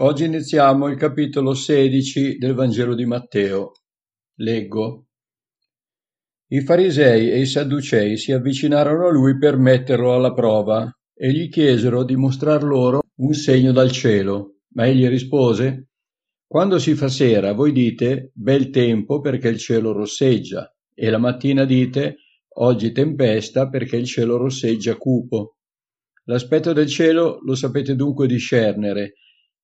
Oggi iniziamo il capitolo 16 del Vangelo di Matteo. Leggo. I farisei e i sadducei si avvicinarono a lui per metterlo alla prova e gli chiesero di mostrar loro un segno dal cielo. Ma egli rispose: Quando si fa sera, voi dite bel tempo perché il cielo rosseggia, e la mattina dite oggi tempesta perché il cielo rosseggia cupo. L'aspetto del cielo lo sapete dunque discernere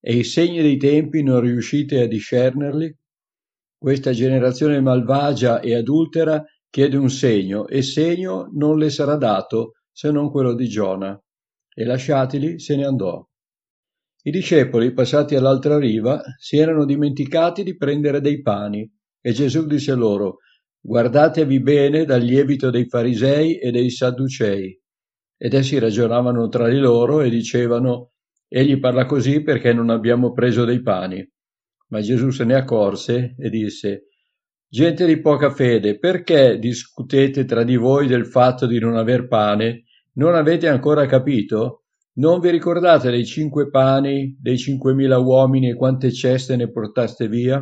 e i segni dei tempi non riuscite a discernerli? Questa generazione malvagia e adultera chiede un segno, e segno non le sarà dato se non quello di Giona. E lasciatili se ne andò. I discepoli, passati all'altra riva, si erano dimenticati di prendere dei pani, e Gesù disse loro, Guardatevi bene dal lievito dei farisei e dei sadducei. Ed essi ragionavano tra di loro e dicevano, Egli parla così perché non abbiamo preso dei pani. Ma Gesù se ne accorse e disse, Gente di poca fede, perché discutete tra di voi del fatto di non aver pane? Non avete ancora capito? Non vi ricordate dei cinque pani, dei cinquemila uomini e quante ceste ne portaste via?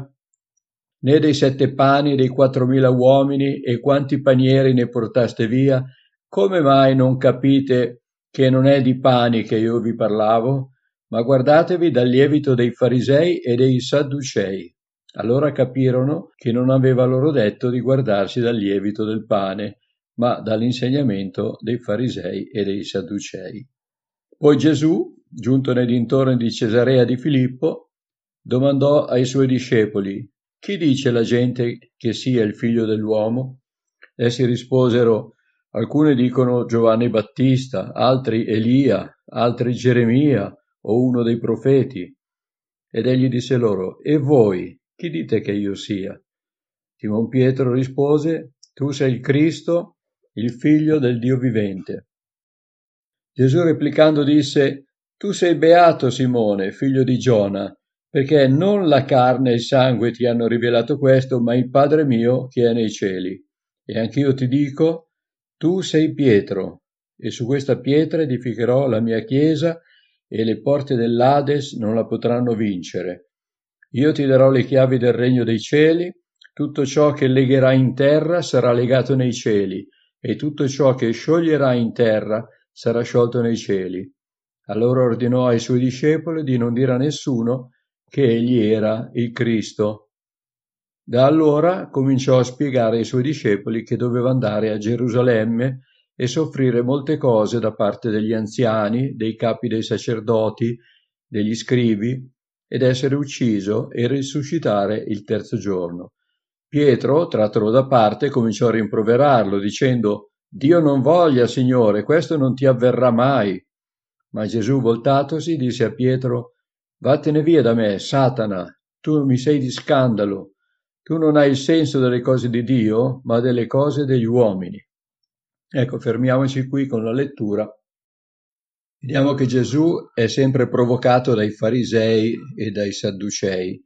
Né dei sette pani dei quattromila uomini e quanti panieri ne portaste via? Come mai non capite che non è di pani che io vi parlavo? Ma guardatevi dal lievito dei farisei e dei sadducei. Allora capirono che non aveva loro detto di guardarsi dal lievito del pane, ma dall'insegnamento dei farisei e dei sadducei. Poi Gesù, giunto nei dintorni di Cesarea di Filippo, domandò ai suoi discepoli, chi dice la gente che sia il figlio dell'uomo? Essi risposero, alcuni dicono Giovanni Battista, altri Elia, altri Geremia, o uno dei profeti? Ed egli disse loro, E voi, chi dite che io sia? Simon Pietro rispose, Tu sei il Cristo, il figlio del Dio vivente. Gesù replicando disse, Tu sei beato Simone, figlio di Giona, perché non la carne e il sangue ti hanno rivelato questo, ma il Padre mio che è nei cieli. E anch'io ti dico, tu sei Pietro, e su questa pietra edificherò la mia chiesa, e le porte dell'Ades non la potranno vincere. Io ti darò le chiavi del regno dei cieli, tutto ciò che legherai in terra sarà legato nei cieli, e tutto ciò che scioglierai in terra sarà sciolto nei cieli. Allora ordinò ai suoi discepoli di non dire a nessuno che egli era il Cristo. Da allora cominciò a spiegare ai suoi discepoli che doveva andare a Gerusalemme e soffrire molte cose da parte degli anziani, dei capi dei sacerdoti, degli scrivi, ed essere ucciso e risuscitare il terzo giorno. Pietro, trattolo da parte, cominciò a rimproverarlo, dicendo Dio non voglia, Signore, questo non ti avverrà mai. Ma Gesù, voltatosi, disse a Pietro Vattene via da me, Satana, tu mi sei di scandalo, tu non hai il senso delle cose di Dio, ma delle cose degli uomini. Ecco, fermiamoci qui con la lettura. Vediamo che Gesù è sempre provocato dai farisei e dai sadducei,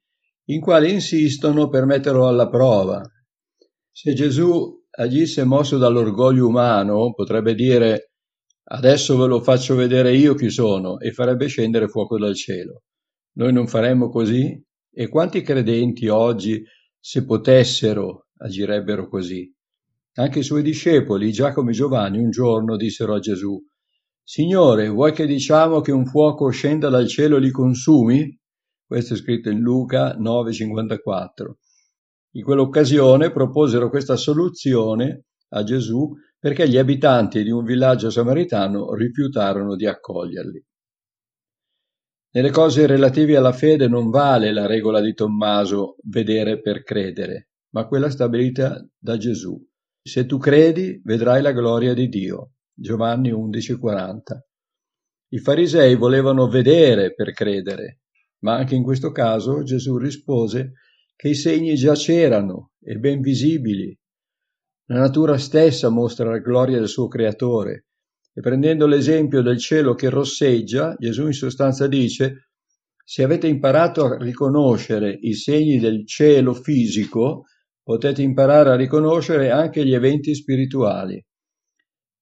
in quali insistono per metterlo alla prova. Se Gesù agisse mosso dall'orgoglio umano, potrebbe dire adesso ve lo faccio vedere io chi sono e farebbe scendere fuoco dal cielo. Noi non faremmo così? E quanti credenti oggi, se potessero, agirebbero così? Anche i suoi discepoli, Giacomo e Giovanni, un giorno dissero a Gesù, Signore, vuoi che diciamo che un fuoco scenda dal cielo e li consumi? Questo è scritto in Luca 9,54. In quell'occasione proposero questa soluzione a Gesù perché gli abitanti di un villaggio samaritano rifiutarono di accoglierli. Nelle cose relative alla fede non vale la regola di Tommaso vedere per credere, ma quella stabilita da Gesù. Se tu credi, vedrai la gloria di Dio. Giovanni 11:40. I farisei volevano vedere per credere, ma anche in questo caso Gesù rispose che i segni già c'erano e ben visibili. La natura stessa mostra la gloria del suo creatore e prendendo l'esempio del cielo che rosseggia, Gesù in sostanza dice se avete imparato a riconoscere i segni del cielo fisico, potete imparare a riconoscere anche gli eventi spirituali.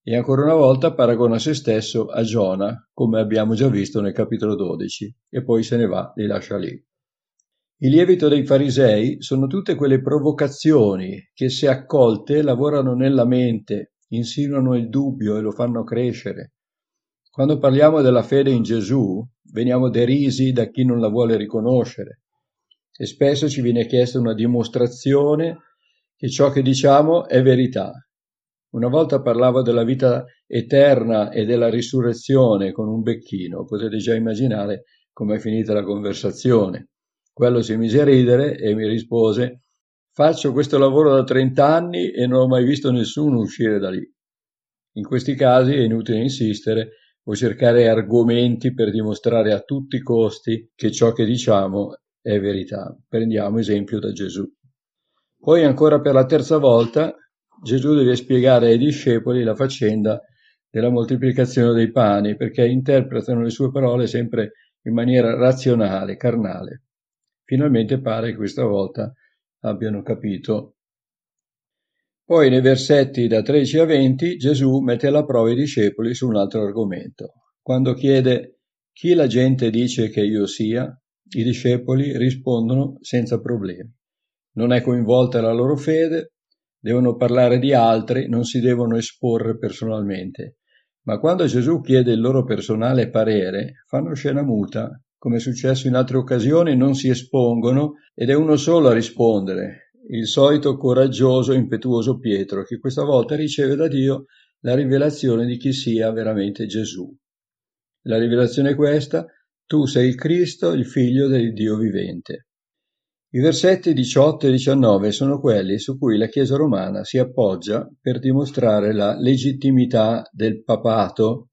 e ancora una volta paragona se stesso a Giona, come abbiamo già visto nel capitolo 12, e poi se ne va, li lascia lì. Il lievito dei farisei sono tutte quelle provocazioni che se accolte lavorano nella mente, insinuano il dubbio e lo fanno crescere. Quando parliamo della fede in Gesù, veniamo derisi da chi non la vuole riconoscere e spesso ci viene chiesta una dimostrazione che ciò che diciamo è verità. Una volta parlavo della vita eterna e della risurrezione con un becchino, potete già immaginare com'è finita la conversazione. Quello si mise a ridere e mi rispose Faccio questo lavoro da 30 anni e non ho mai visto nessuno uscire da lì. In questi casi è inutile insistere o cercare argomenti per dimostrare a tutti i costi che ciò che diciamo è verità. Prendiamo esempio da Gesù. Poi ancora per la terza volta Gesù deve spiegare ai discepoli la faccenda della moltiplicazione dei pani perché interpretano le sue parole sempre in maniera razionale, carnale. Finalmente pare che questa volta abbiano capito. Poi nei versetti da 13 a 20 Gesù mette alla prova i discepoli su un altro argomento. Quando chiede chi la gente dice che io sia, i discepoli rispondono senza problemi. Non è coinvolta la loro fede, devono parlare di altri, non si devono esporre personalmente. Ma quando Gesù chiede il loro personale parere, fanno scena muta, come è successo in altre occasioni, non si espongono ed è uno solo a rispondere, il solito coraggioso e impetuoso Pietro, che questa volta riceve da Dio la rivelazione di chi sia veramente Gesù. La rivelazione questa, tu sei il Cristo, il figlio del Dio vivente. I versetti 18 e 19 sono quelli su cui la Chiesa romana si appoggia per dimostrare la legittimità del papato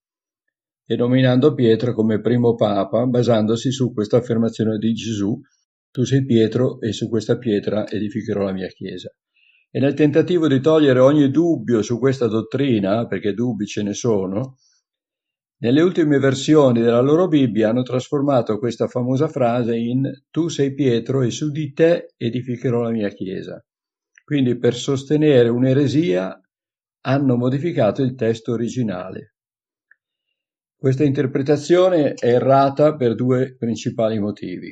e nominando Pietro come primo papa basandosi su questa affermazione di Gesù tu sei Pietro e su questa pietra edificherò la mia Chiesa. E nel tentativo di togliere ogni dubbio su questa dottrina, perché dubbi ce ne sono, nelle ultime versioni della loro Bibbia hanno trasformato questa famosa frase in Tu sei Pietro e su di te edificherò la mia Chiesa. Quindi per sostenere un'eresia hanno modificato il testo originale. Questa interpretazione è errata per due principali motivi.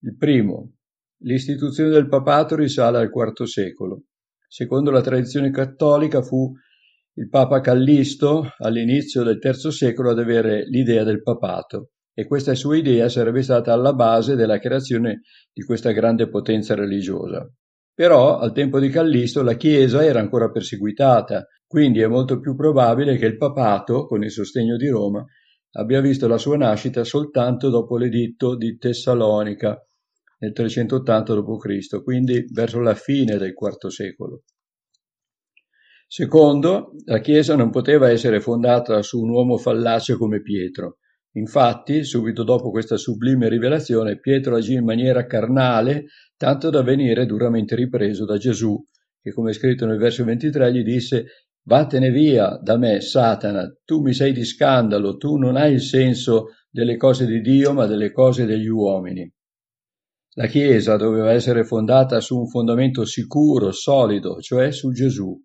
Il primo, l'istituzione del papato risale al IV secolo. Secondo la tradizione cattolica fu il Papa Callisto, all'inizio del III secolo, ad avere l'idea del papato e questa sua idea sarebbe stata alla base della creazione di questa grande potenza religiosa. Però al tempo di Callisto la Chiesa era ancora perseguitata, quindi è molto più probabile che il papato, con il sostegno di Roma, abbia visto la sua nascita soltanto dopo l'editto di Tessalonica nel 380 d.C., quindi verso la fine del IV secolo. Secondo, la Chiesa non poteva essere fondata su un uomo fallace come Pietro. Infatti, subito dopo questa sublime rivelazione, Pietro agì in maniera carnale, tanto da venire duramente ripreso da Gesù, che come è scritto nel verso 23 gli disse Vattene via da me, Satana, tu mi sei di scandalo, tu non hai il senso delle cose di Dio, ma delle cose degli uomini. La Chiesa doveva essere fondata su un fondamento sicuro, solido, cioè su Gesù.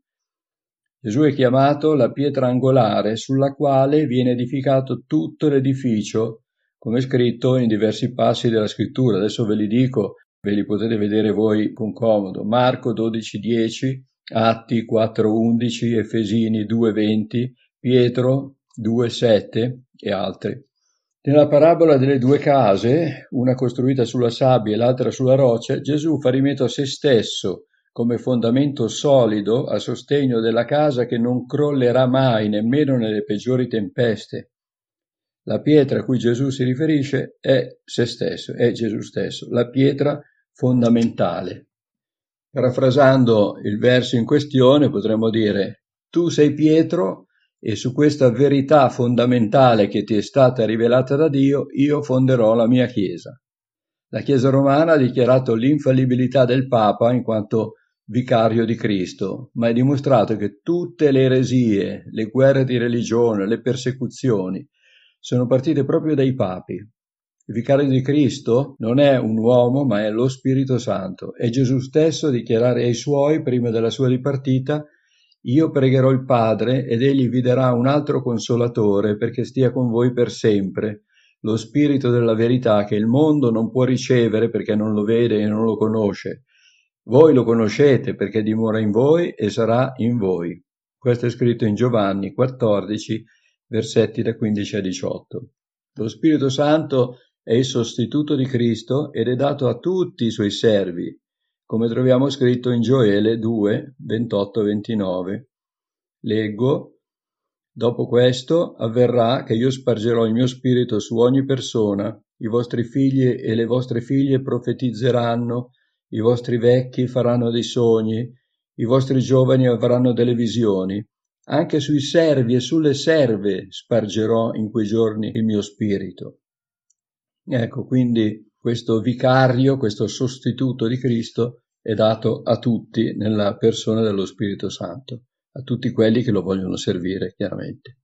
Gesù è chiamato la pietra angolare sulla quale viene edificato tutto l'edificio, come scritto in diversi passi della scrittura. Adesso ve li dico, ve li potete vedere voi con comodo. Marco 12:10, Atti 4:11, Efesini 2:20, Pietro 2:7 e altri. Nella parabola delle due case, una costruita sulla sabbia e l'altra sulla roccia, Gesù fa rimeto a se stesso come fondamento solido a sostegno della casa che non crollerà mai nemmeno nelle peggiori tempeste. La pietra a cui Gesù si riferisce è se stesso, è Gesù stesso, la pietra fondamentale. Parafrasando il verso in questione potremmo dire tu sei Pietro e su questa verità fondamentale che ti è stata rivelata da Dio io fonderò la mia Chiesa. La Chiesa romana ha dichiarato l'infallibilità del Papa in quanto vicario di Cristo, ma è dimostrato che tutte le eresie, le guerre di religione, le persecuzioni sono partite proprio dai papi. Il vicario di Cristo non è un uomo, ma è lo Spirito Santo. È Gesù stesso a dichiarare ai suoi, prima della sua dipartita, io pregherò il Padre ed egli vi darà un altro consolatore perché stia con voi per sempre, lo Spirito della verità che il mondo non può ricevere perché non lo vede e non lo conosce. Voi lo conoscete perché dimora in voi e sarà in voi. Questo è scritto in Giovanni 14, versetti da 15 a 18. Lo Spirito Santo è il sostituto di Cristo ed è dato a tutti i suoi servi, come troviamo scritto in Gioele 2, 28-29. Leggo, Dopo questo avverrà che io spargerò il mio spirito su ogni persona, i vostri figli e le vostre figlie profetizzeranno, i vostri vecchi faranno dei sogni, i vostri giovani avranno delle visioni. Anche sui servi e sulle serve spargerò in quei giorni il mio spirito. Ecco, quindi questo vicario, questo sostituto di Cristo è dato a tutti nella persona dello Spirito Santo, a tutti quelli che lo vogliono servire, chiaramente.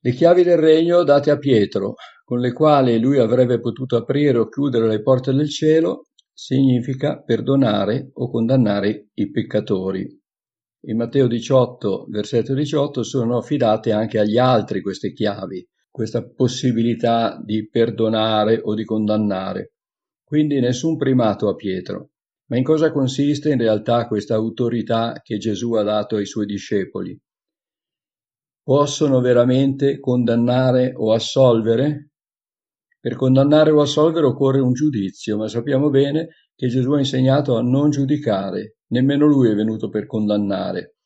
Le chiavi del regno date a Pietro, con le quali lui avrebbe potuto aprire o chiudere le porte del cielo, significa perdonare o condannare i peccatori. In Matteo 18, versetto 18, sono affidate anche agli altri queste chiavi, questa possibilità di perdonare o di condannare. Quindi nessun primato a Pietro. Ma in cosa consiste in realtà questa autorità che Gesù ha dato ai suoi discepoli? Possono veramente condannare o assolvere? Per condannare o assolvere occorre un giudizio, ma sappiamo bene che Gesù ha insegnato a non giudicare, nemmeno lui è venuto per condannare.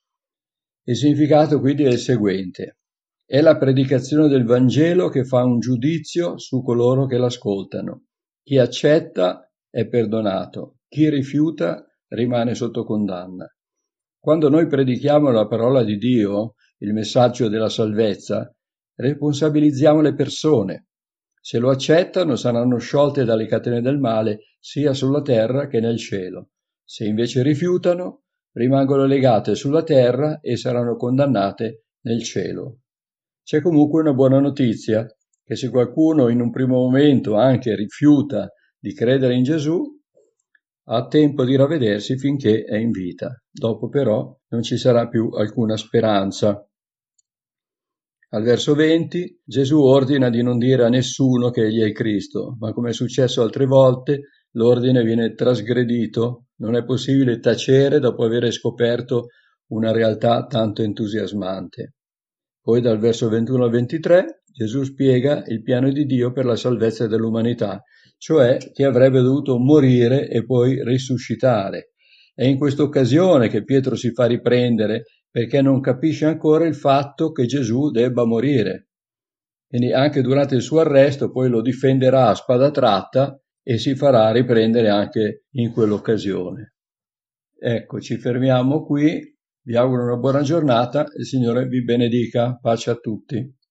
Il significato quindi è il seguente. È la predicazione del Vangelo che fa un giudizio su coloro che l'ascoltano. Chi accetta è perdonato, chi rifiuta rimane sotto condanna. Quando noi predichiamo la parola di Dio, il messaggio della salvezza, responsabilizziamo le persone. Se lo accettano saranno sciolte dalle catene del male sia sulla terra che nel cielo. Se invece rifiutano, rimangono legate sulla terra e saranno condannate nel cielo. C'è comunque una buona notizia, che se qualcuno in un primo momento anche rifiuta di credere in Gesù, ha tempo di ravvedersi finché è in vita. Dopo però non ci sarà più alcuna speranza. Al verso 20 Gesù ordina di non dire a nessuno che egli è il Cristo, ma come è successo altre volte, l'ordine viene trasgredito. Non è possibile tacere dopo aver scoperto una realtà tanto entusiasmante. Poi dal verso 21 al 23 Gesù spiega il piano di Dio per la salvezza dell'umanità, cioè che avrebbe dovuto morire e poi risuscitare. È in questa occasione che Pietro si fa riprendere perché non capisce ancora il fatto che Gesù debba morire. Quindi anche durante il suo arresto poi lo difenderà a spada tratta e si farà riprendere anche in quell'occasione. Ecco, ci fermiamo qui vi auguro una buona giornata il Signore vi benedica. Pace a tutti.